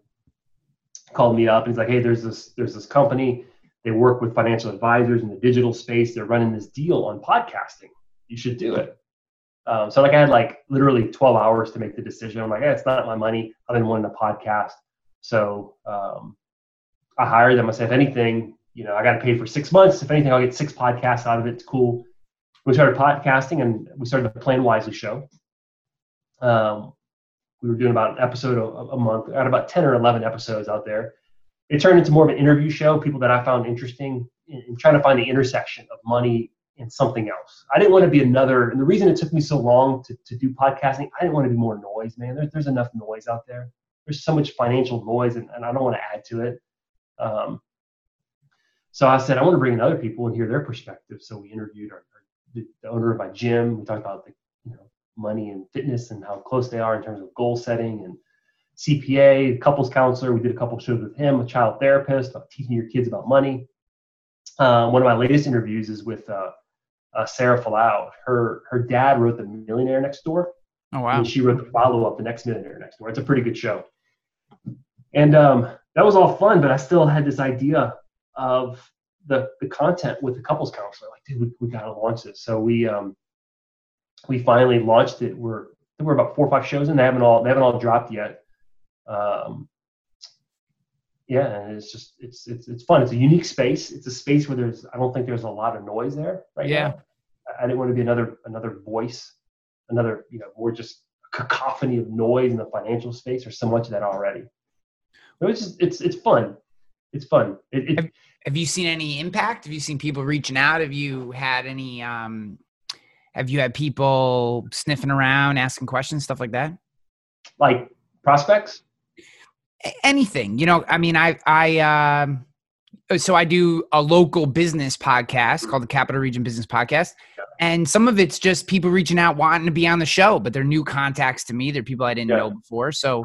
called me up and he's like, "Hey, there's this there's this company. They work with financial advisors in the digital space. They're running this deal on podcasting. You should do it." Um, so like I had like literally 12 hours to make the decision. I'm like, hey, it's not my money. I've been wanting to podcast. So um, I hired them. I said, if anything, you know, I got to pay for six months. If anything, I'll get six podcasts out of it. It's cool. We started podcasting and we started the Plan Wisely show. Um, we were doing about an episode a, a month. I had about 10 or 11 episodes out there. It turned into more of an interview show, people that I found interesting in, in trying to find the intersection of money and something else. I didn't want to be another, and the reason it took me so long to, to do podcasting, I didn't want to be more noise, man. There, there's enough noise out there. There's so much financial noise, and, and I don't want to add to it. Um, so I said, I want to bring in other people and hear their perspective. So we interviewed our, our, the, the owner of my gym. We talked about the you know money and fitness and how close they are in terms of goal setting and CPA, couples counselor. We did a couple shows with him, a child therapist, teaching your kids about money. Uh, one of my latest interviews is with uh, uh, Sarah Fallaw. Her her dad wrote The Millionaire Next Door. Oh wow! And she wrote the follow up, The Next Millionaire Next Door. It's a pretty good show. And um, that was all fun, but I still had this idea of the, the content with the couples counselor. Like, dude, we, we got to launch this. So we um, we finally launched it. We're we're about four or five shows and they haven't all they haven't all dropped yet. Um, yeah, and it's just it's it's it's fun. It's a unique space. It's a space where there's I don't think there's a lot of noise there right yeah. now. I didn't want to be another another voice, another you know more just cacophony of noise in the financial space. There's so much of that already. But it's just it's it's fun it's fun. It, it, have, have, you seen any impact? Have you seen people reaching out? Have you had any? Um, have you had people sniffing around, asking questions, stuff like that? Like prospects? Anything, you know. I mean, I I um, so I do a local business podcast called the Capital Region Business Podcast. And some of it's just people reaching out wanting to be on the show, but they're new contacts to me. They're people I didn't yeah. know before. So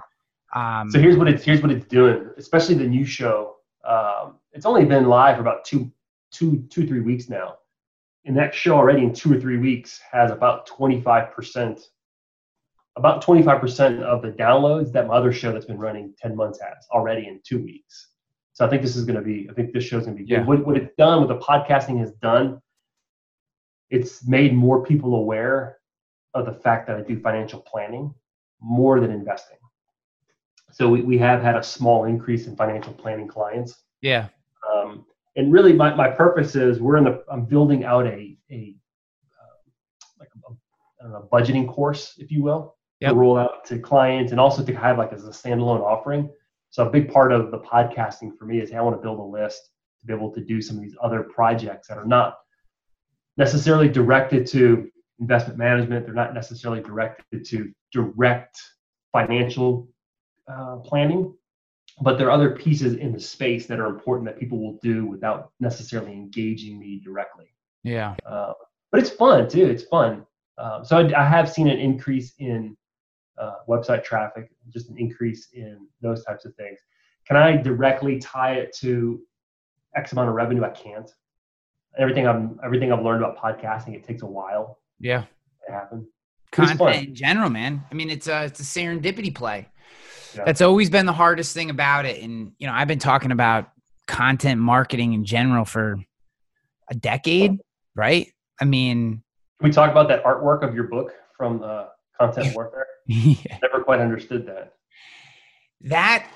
um, so here's what it's here's what it's doing, especially the new show. Um, it's only been live for about two, two, two, three weeks now. And that show already in two or three weeks has about 25%, about 25% of the downloads that my other show that's been running 10 months has already in two weeks. So I think this is going to be, I think this show's going to be good. What, what it's done, what the podcasting has done, it's made more people aware of the fact that I do financial planning more than investing. So we, we have had a small increase in financial planning clients. Yeah. Um, and really, my, my purpose is we're in the I'm building out a a uh, like a, know, budgeting course, if you will, yep. to roll out to clients and also to have like as a standalone offering. So a big part of the podcasting for me is hey, I want to build a list to be able to do some of these other projects that are not necessarily directed to investment management. They're not necessarily directed to direct financial uh, planning, but there are other pieces in the space that are important that people will do without necessarily engaging me directly. Yeah. Uh, but it's fun too. It's fun. Um, so I, I, have seen an increase in uh, website traffic, just an increase in those types of things. Can I directly tie it to X amount of revenue? I can't. Everything I'm everything I've learned about podcasting, it takes a while. Yeah. To happen. Content in general, man. I mean, it's a it's a serendipity play. That's always been the hardest thing about it. And, you know, I've been talking about content marketing in general for a decade, right? I mean, Can we talk about that artwork of your book from uh, Content Warfare? yeah. Never quite understood that. That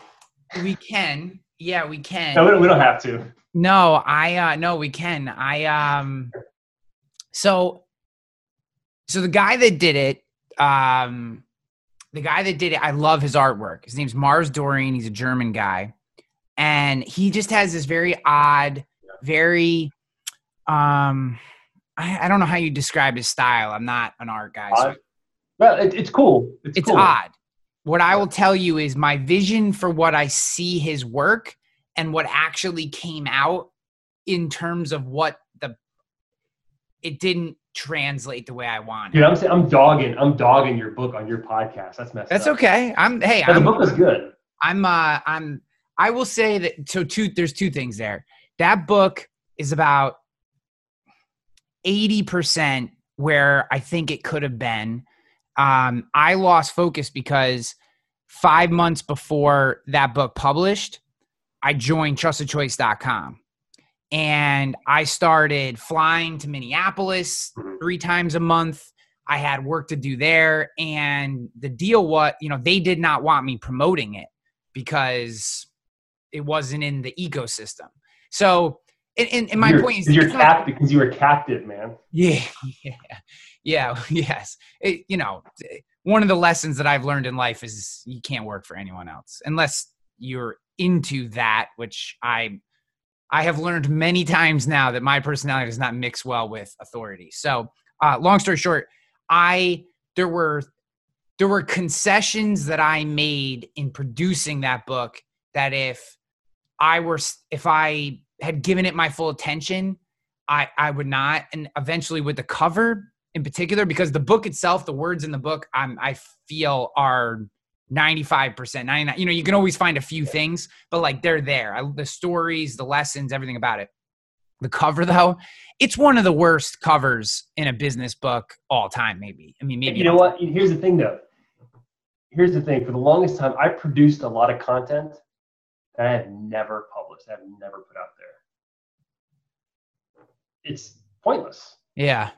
we can. Yeah, we can. No, we don't, we don't have to. No, I uh no, we can. I um so so the guy that did it, um the guy that did it, I love his artwork. His name's Mars Dorian. He's a German guy. And he just has this very odd, very um I, I don't know how you describe his style. I'm not an art guy. So? Well, it, it's cool. It's, it's cool. odd. What I will tell you is my vision for what I see his work and what actually came out in terms of what the it didn't translate the way I wanted. Dude, I'm saying I'm dogging. I'm dogging your book on your podcast. That's messed That's up. okay. I'm hey, the I'm, book was good. I'm uh I'm I will say that so two there's two things there. That book is about 80% where I think it could have been. Um I lost focus because 5 months before that book published, I joined trustedchoice.com. And I started flying to Minneapolis Mhm. 3 times a month. I had work to do there and the deal what, you know, they did not want me promoting it because it wasn't in the ecosystem. So, and, and, and my You're- point is, you're not- because you were captive, man. yeah, yeah, yeah, yes. It, you know, one of the lessons that I've learned in life is you can't work for anyone else unless you're into that, which I I have learned many times now that my personality does not mix well with authority. So, uh, long story short, I there were there were concessions that I made in producing that book that if I were if I had given it my full attention, I I would not. And eventually with the cover in particular, because the book itself, the words in the book, I'm I feel are 95%, 99. You know, you can always find a few things, but like they're there. I, the stories, the lessons, everything about it. The cover though, it's one of the worst covers in a business book all time, maybe. I mean, maybe You know what? Here's the thing, though. Here's the thing. For the longest time, I produced a lot of content that I have never published. I have never put out there. It's pointless. Yeah.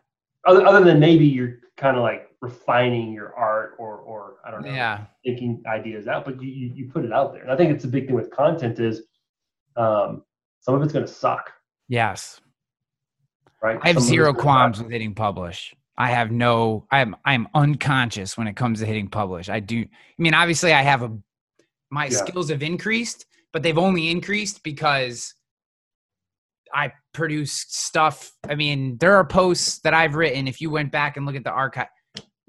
Other, other than maybe you're kind of like refining your art or, or I don't know, Yeah. thinking ideas out, but you, you, you put it out there. And I think it's a big thing with content is um, some of it's going to suck, Yes. right? I have Some zero qualms with hitting publish. I have no I'm I'm unconscious when it comes to hitting publish. I do I mean obviously I have a my Yeah. skills have increased, but they've only increased because I produce stuff. I mean, there are posts that I've written if you went back and look at the archive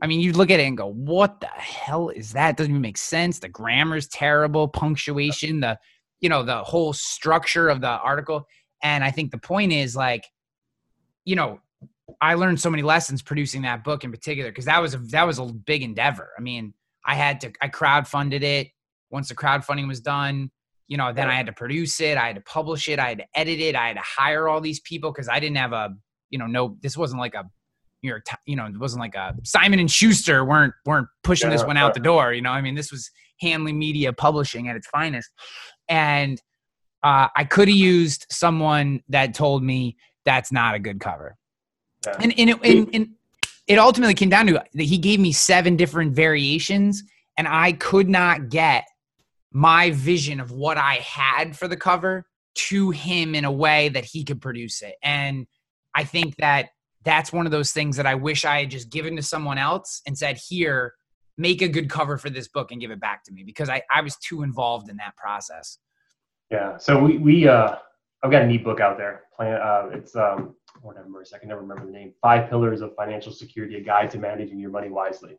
I mean, you look at it and go, "What the hell is that? Doesn't even make sense. The grammar's terrible, punctuation, the you know, the whole structure of the article." And I think the point is like you know, I learned so many lessons producing that book in particular because that was a that was a big endeavor. I mean, I had to I crowdfunded it. Once the crowdfunding was done, you know, then I had to produce it, I had to publish it, I had to edit it, I had to hire all these people because I didn't have a, you know, no, this wasn't like a New York, you know, it wasn't like a Simon and Schuster weren't weren't pushing this one out the door. You know, I mean, this was Hanley Media Publishing at its finest, and uh, I could have used someone that told me that's not a good cover. Yeah. And and it, and, and it ultimately came down to that he gave me seven different variations, and I could not get my vision of what I had for the cover to him in a way that he could produce it. And I think that that's one of those things that I wish I had just given to someone else and said, "Here, make a good cover for this book and give it back to me," because I I was too involved in that process. Yeah. So we we uh I've got a an ebook out there. Plan uh it's um whatever I can never remember the name. Five Pillars of Financial Security: A Guide to Managing Your Money Wisely.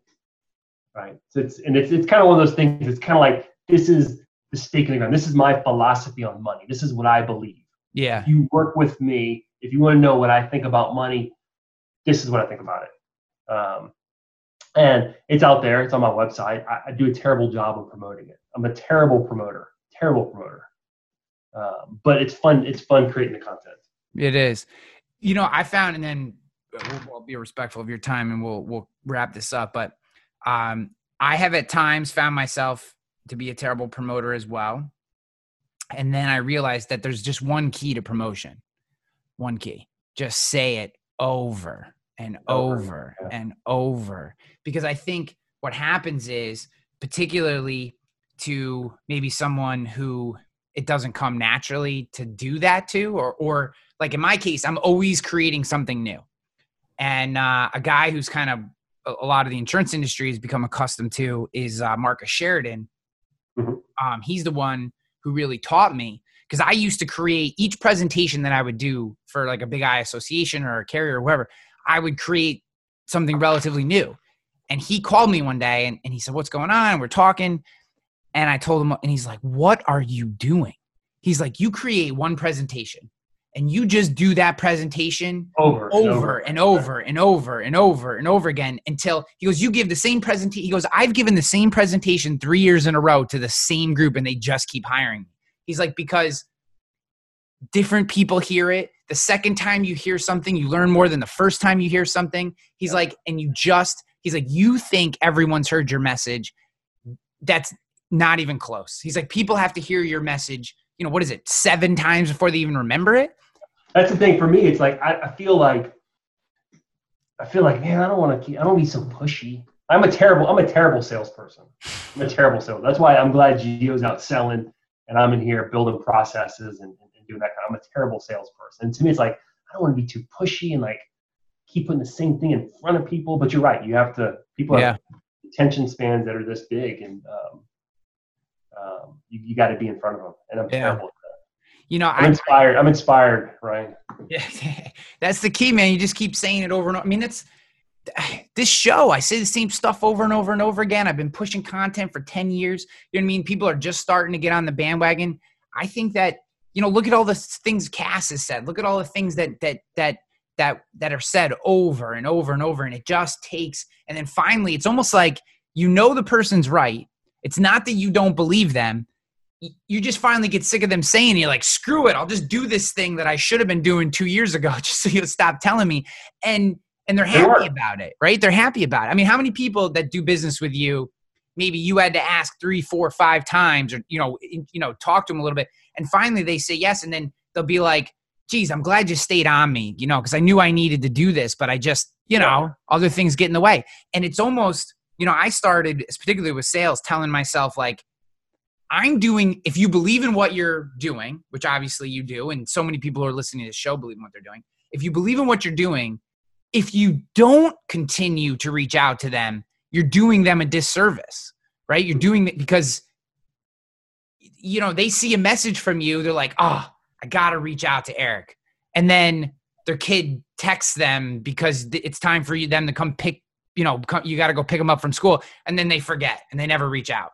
Right. So it's and it's it's kind of one of those things. It's kind of like this is the stake in the ground. This is my philosophy on money. This is what I believe. Yeah, If you work with me, if you want to know what I think about money, this is what I think about it. Um, and it's out there. It's on my website. I, I do a terrible job of promoting it. I'm a terrible promoter. Terrible promoter. Um, but it's fun. It's fun creating the content. It is. You know, I found, and then we'll, we'll be respectful of your time, and we'll we'll wrap this up. But um, I have at times found myself to be a terrible promoter as well, and then I realized that there's just one key to promotion. One key. Just say it over and over, over and over. Because I think what happens is, particularly to maybe someone who it doesn't come naturally to do that to, or or like in my case, I'm always creating something new. And uh, a guy who's kind of a, lot of the insurance industry has become accustomed to is uh, Marcus Sheridan. Mm-hmm. Um, he's the one who really taught me because I used to create each presentation that I would do for like a Big I association or a carrier or whoever. I would create something relatively new. And he called me one day and, and he said, What's going on? We're talking. And I told him, and he's like, What are you doing? He's like, You create one presentation and you just do that presentation over, over and over and over and over and over and over again until he goes, You give the same presentation. He goes, I've given the same presentation three years in a row to the same group and they just keep hiring me. He's like, Because different people hear it. The second time you hear something, you learn more than the first time you hear something. He's like, and you just He's like, you think everyone's heard your message. That's not even close. He's like, people have to hear your message, you know, what is it, seven times before they even remember it? That's the thing for me. It's like, I, I feel like, I feel like, man, I don't want to keep, I don't be so pushy. I'm a terrible, I'm a terrible salesperson. I'm a terrible salesperson. That's why I'm glad Gio's out selling and I'm in here building processes and, and doing that kind of, I'm a terrible salesperson. And to me, it's like, I don't want to be too pushy and like, keep putting the same thing in front of people. But you're right. You have to, people have yeah. attention spans that are this big and um, um, you, you got to be in front of them. And I'm yeah. terrible you know, I'm inspired. I, am inspired, right? Yeah, that's the key, man. You just keep saying it over and over. I mean, that's this show. I say the same stuff over and over and over again. I've been pushing content for 10 years. You know what I mean? People are just starting to get on the bandwagon. I think that, you know, look at all the things Cass has said. Look at all the things that, that, that, that that are said over and over and over and it just takes and then finally it's almost like you know the person's right it's not that you don't believe them you just finally get sick of them saying you're like screw it i'll just do this thing that i should have been doing two years ago just so you'll stop telling me. And and they're happy about it right? They're happy about it. I mean how many people that do business with you maybe you had to ask three four five times or you know you know talk to them a little bit and finally they say yes and then they'll be like geez, I'm glad you stayed on me, you know, because I knew I needed to do this, but I just, you know, other things get in the way. And it's almost, you know, I started, particularly with sales, telling myself, like, I'm doing, if you believe in what you're doing, which obviously you do, and so many people who are listening to the show believe in what they're doing. If you believe in what you're doing, if you don't continue to reach out to them, you're doing them a disservice, right? You're doing it because, you know, they see a message from you. They're like, oh, I got to reach out to Eric. And then their kid texts them because it's time for them to come pick, you know, you got to go pick them up from school. And then they forget and they never reach out.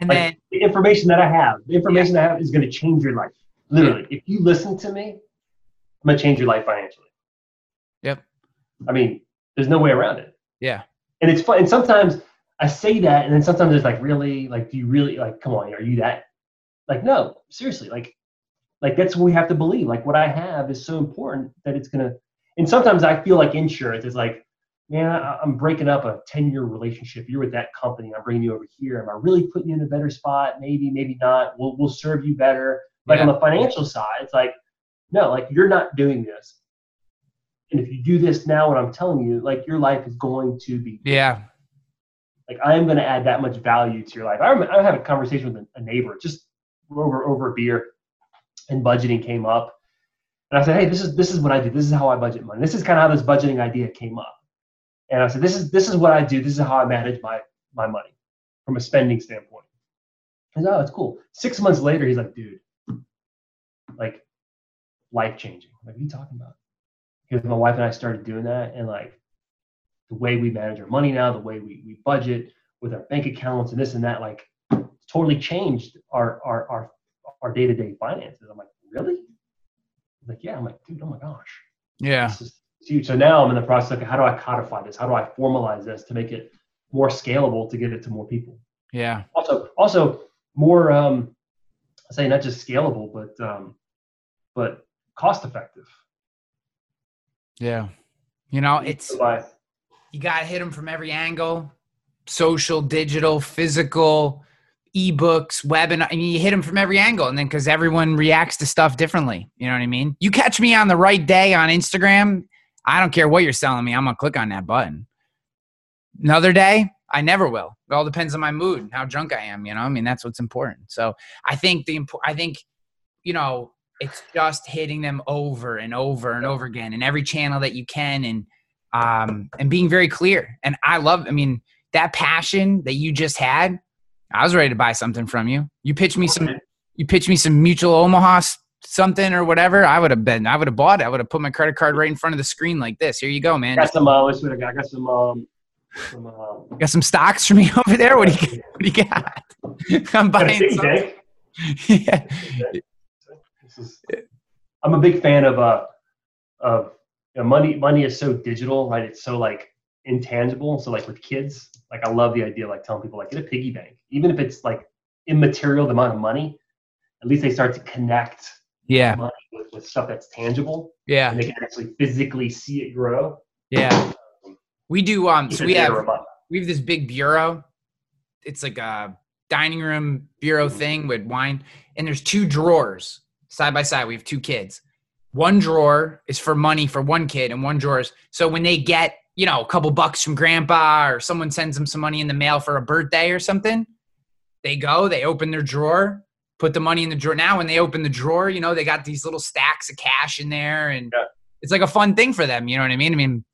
And like then the information that I have, the information yeah. I have is going to change your life. Literally, yeah. if you listen to me, I'm going to change your life financially. Yep. I mean, there's no way around it. Yeah. And it's fun. And sometimes I say that, and then sometimes it's like, really, like, do you really, like, come on, are you that? Like, no, seriously, like, like that's what we have to believe. Like what I have is so important that it's gonna. And sometimes I feel like insurance is like, man, I'm breaking up a 10 year relationship. You're with that company. I'm bringing you over here. Am I really putting you in a better spot? Maybe, maybe not. We'll we'll serve you better. Like yeah. on the financial side, it's like, no, like you're not doing this. And if you do this now, what I'm telling you, like your life is going to be. Yeah. Like I am going to add that much value to your life. I, remember, I had a conversation with a neighbor just over over a beer and budgeting came up. And I said, hey, this is this is what I do. This is how I budget money. This is kind of how this budgeting idea came up. And I said, this is this is what I do. This is how I manage my my money from a spending standpoint. He said, oh, it's cool. Six months later, he's like, dude, like life changing. Like, what are you talking about? Because my wife and I started doing that, and like the way we manage our money now, the way we, we budget with our bank accounts and this and that, like totally changed our our our our day to day finances. I'm like, really? He's like, yeah. I'm like, dude, oh my gosh. Yeah. Huge. So now I'm in the process of how do I codify this? How do I formalize this to make it more scalable to get it to more people? Yeah. Also, also more, um, I say not just scalable, but, um, but cost effective. Yeah. You know, it's, you got to hit them from every angle social, digital, physical, ebooks, webinar. I mean, you hit them from every angle, and then because everyone reacts to stuff differently. You know what I mean? You catch me on the right day on Instagram, I don't care what you're selling me. I'm gonna click on that button. Another day, I never will. It all depends on my mood and how drunk I am. You know, I mean, that's what's important. So I think the impo- I think, you know, it's just hitting them over and over and over again in every channel that you can, and um, and being very clear. And I love. I mean, that passion that you just had. I was ready to buy something from you. You pitched me some. You pitched me some mutual Omaha something or whatever. I would have been. I would have bought it. I would have put my credit card right in front of the screen like this. Here you go, man. Got some. Uh, I got some. Um, some, um, got some stocks for me over there. What do you, what do you got? I'm buying. Some, yeah. Is, I'm a big fan of uh of you know, money. Money is so digital, right? It's so like intangible. So like with kids, like I love the idea of like telling people like get a piggy bank, even if it's like immaterial the amount of money. At least they start to connect yeah with, with stuff that's tangible. Yeah, and they can actually physically see it grow. Yeah, we do. Um, so we have we have this big bureau. It's like a dining room bureau mm-hmm. thing with wine, and there's two drawers side by side. We have two kids. One drawer is for money for one kid, and one drawer is so when they get you know a couple bucks from grandpa or someone sends them some money in the mail for a birthday or something, they go, they open their drawer, put the money in the drawer. Now when they open the drawer, you know they got these little stacks of cash in there, and yeah. it's like a fun thing for them. You know what I mean? I mean,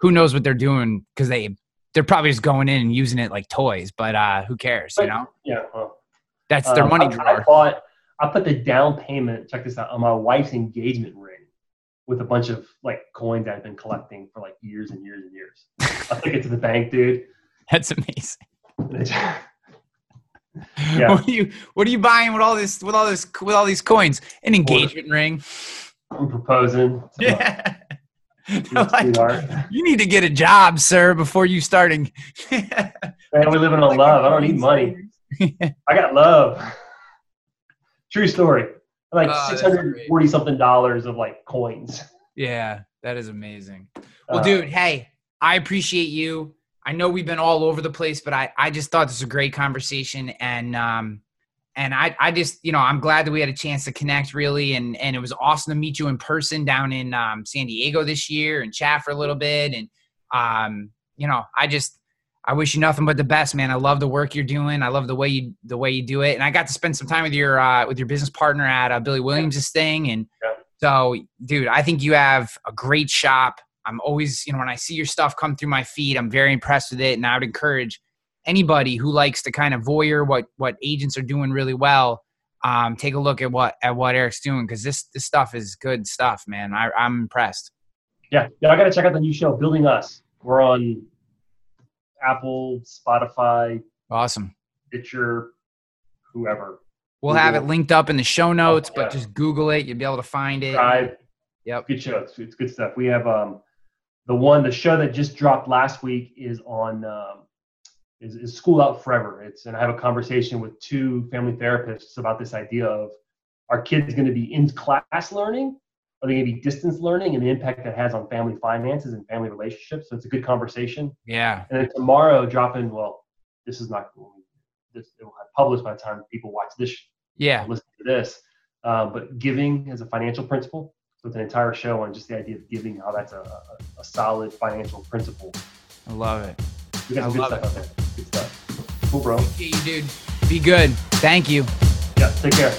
who knows what they're doing because they they're probably just going in and using it like toys, but uh, who cares? You know? Yeah. Well, That's their um, money drawer. I bought. I put the down payment. Check this out on my wife's engagement ring with a bunch of like coins I've been collecting for like years and years and years. I took it to the bank, dude. That's amazing. yeah. What are you What are you buying with all this with all this with all these coins? An engagement ring. I'm proposing. Yeah. like, you need to get a job, sir, before you starting. Man, we live living on love. I don't need money. I got love. True story. Like oh, six hundred forty something dollars of like coins. Yeah, that is amazing. Well, uh, dude, hey, I appreciate you. I know we've been all over the place, but I I just thought this was a great conversation, and um, and I, I just, you know, I'm glad that we had a chance to connect really. And, and it was awesome to meet you in person down in um, San Diego this year and chat for a little bit. And, um, you know, I just, I wish you nothing but the best, man. I love the work you're doing. I love the way you, the way you do it. And I got to spend some time with your, uh, with your business partner at uh, Billy Williams' thing. And yeah. so, dude, I think you have a great shop. I'm always, you know, when I see your stuff come through my feed, I'm very impressed with it. And I would encourage anybody who likes to kind of voyeur what what agents are doing really well um, take a look at what at what Eric's doing because this this stuff is good stuff, man. I, I'm impressed. Yeah, yeah, I got to check out the new show, Building Us. We're on Apple, Spotify, awesome, Stitcher, whoever. We'll Google. have it linked up in the show notes, oh, yeah. but just Google it. You'll be able to find it. Drive. Yep. Good show. It's, it's, good stuff. We have um, the one, the show that just dropped last week is on um, is, is school out forever. It's and I have a conversation with two family therapists about this idea of are kids going to be in class learning? Are they going to be distance learning and the impact that has on family finances and family relationships? So it's a good conversation. Yeah. And then tomorrow, dropping. Well, this is not this it will have published by the time people watch this. Yeah. Listen to this, um, but giving as a financial principle. So it's an entire show on just the idea of giving, how that's a, a, a solid financial principle. I love it. We got some I good stuff out there. Good stuff. Cool, bro. you, dude. Be good. Thank you. Yeah, take care.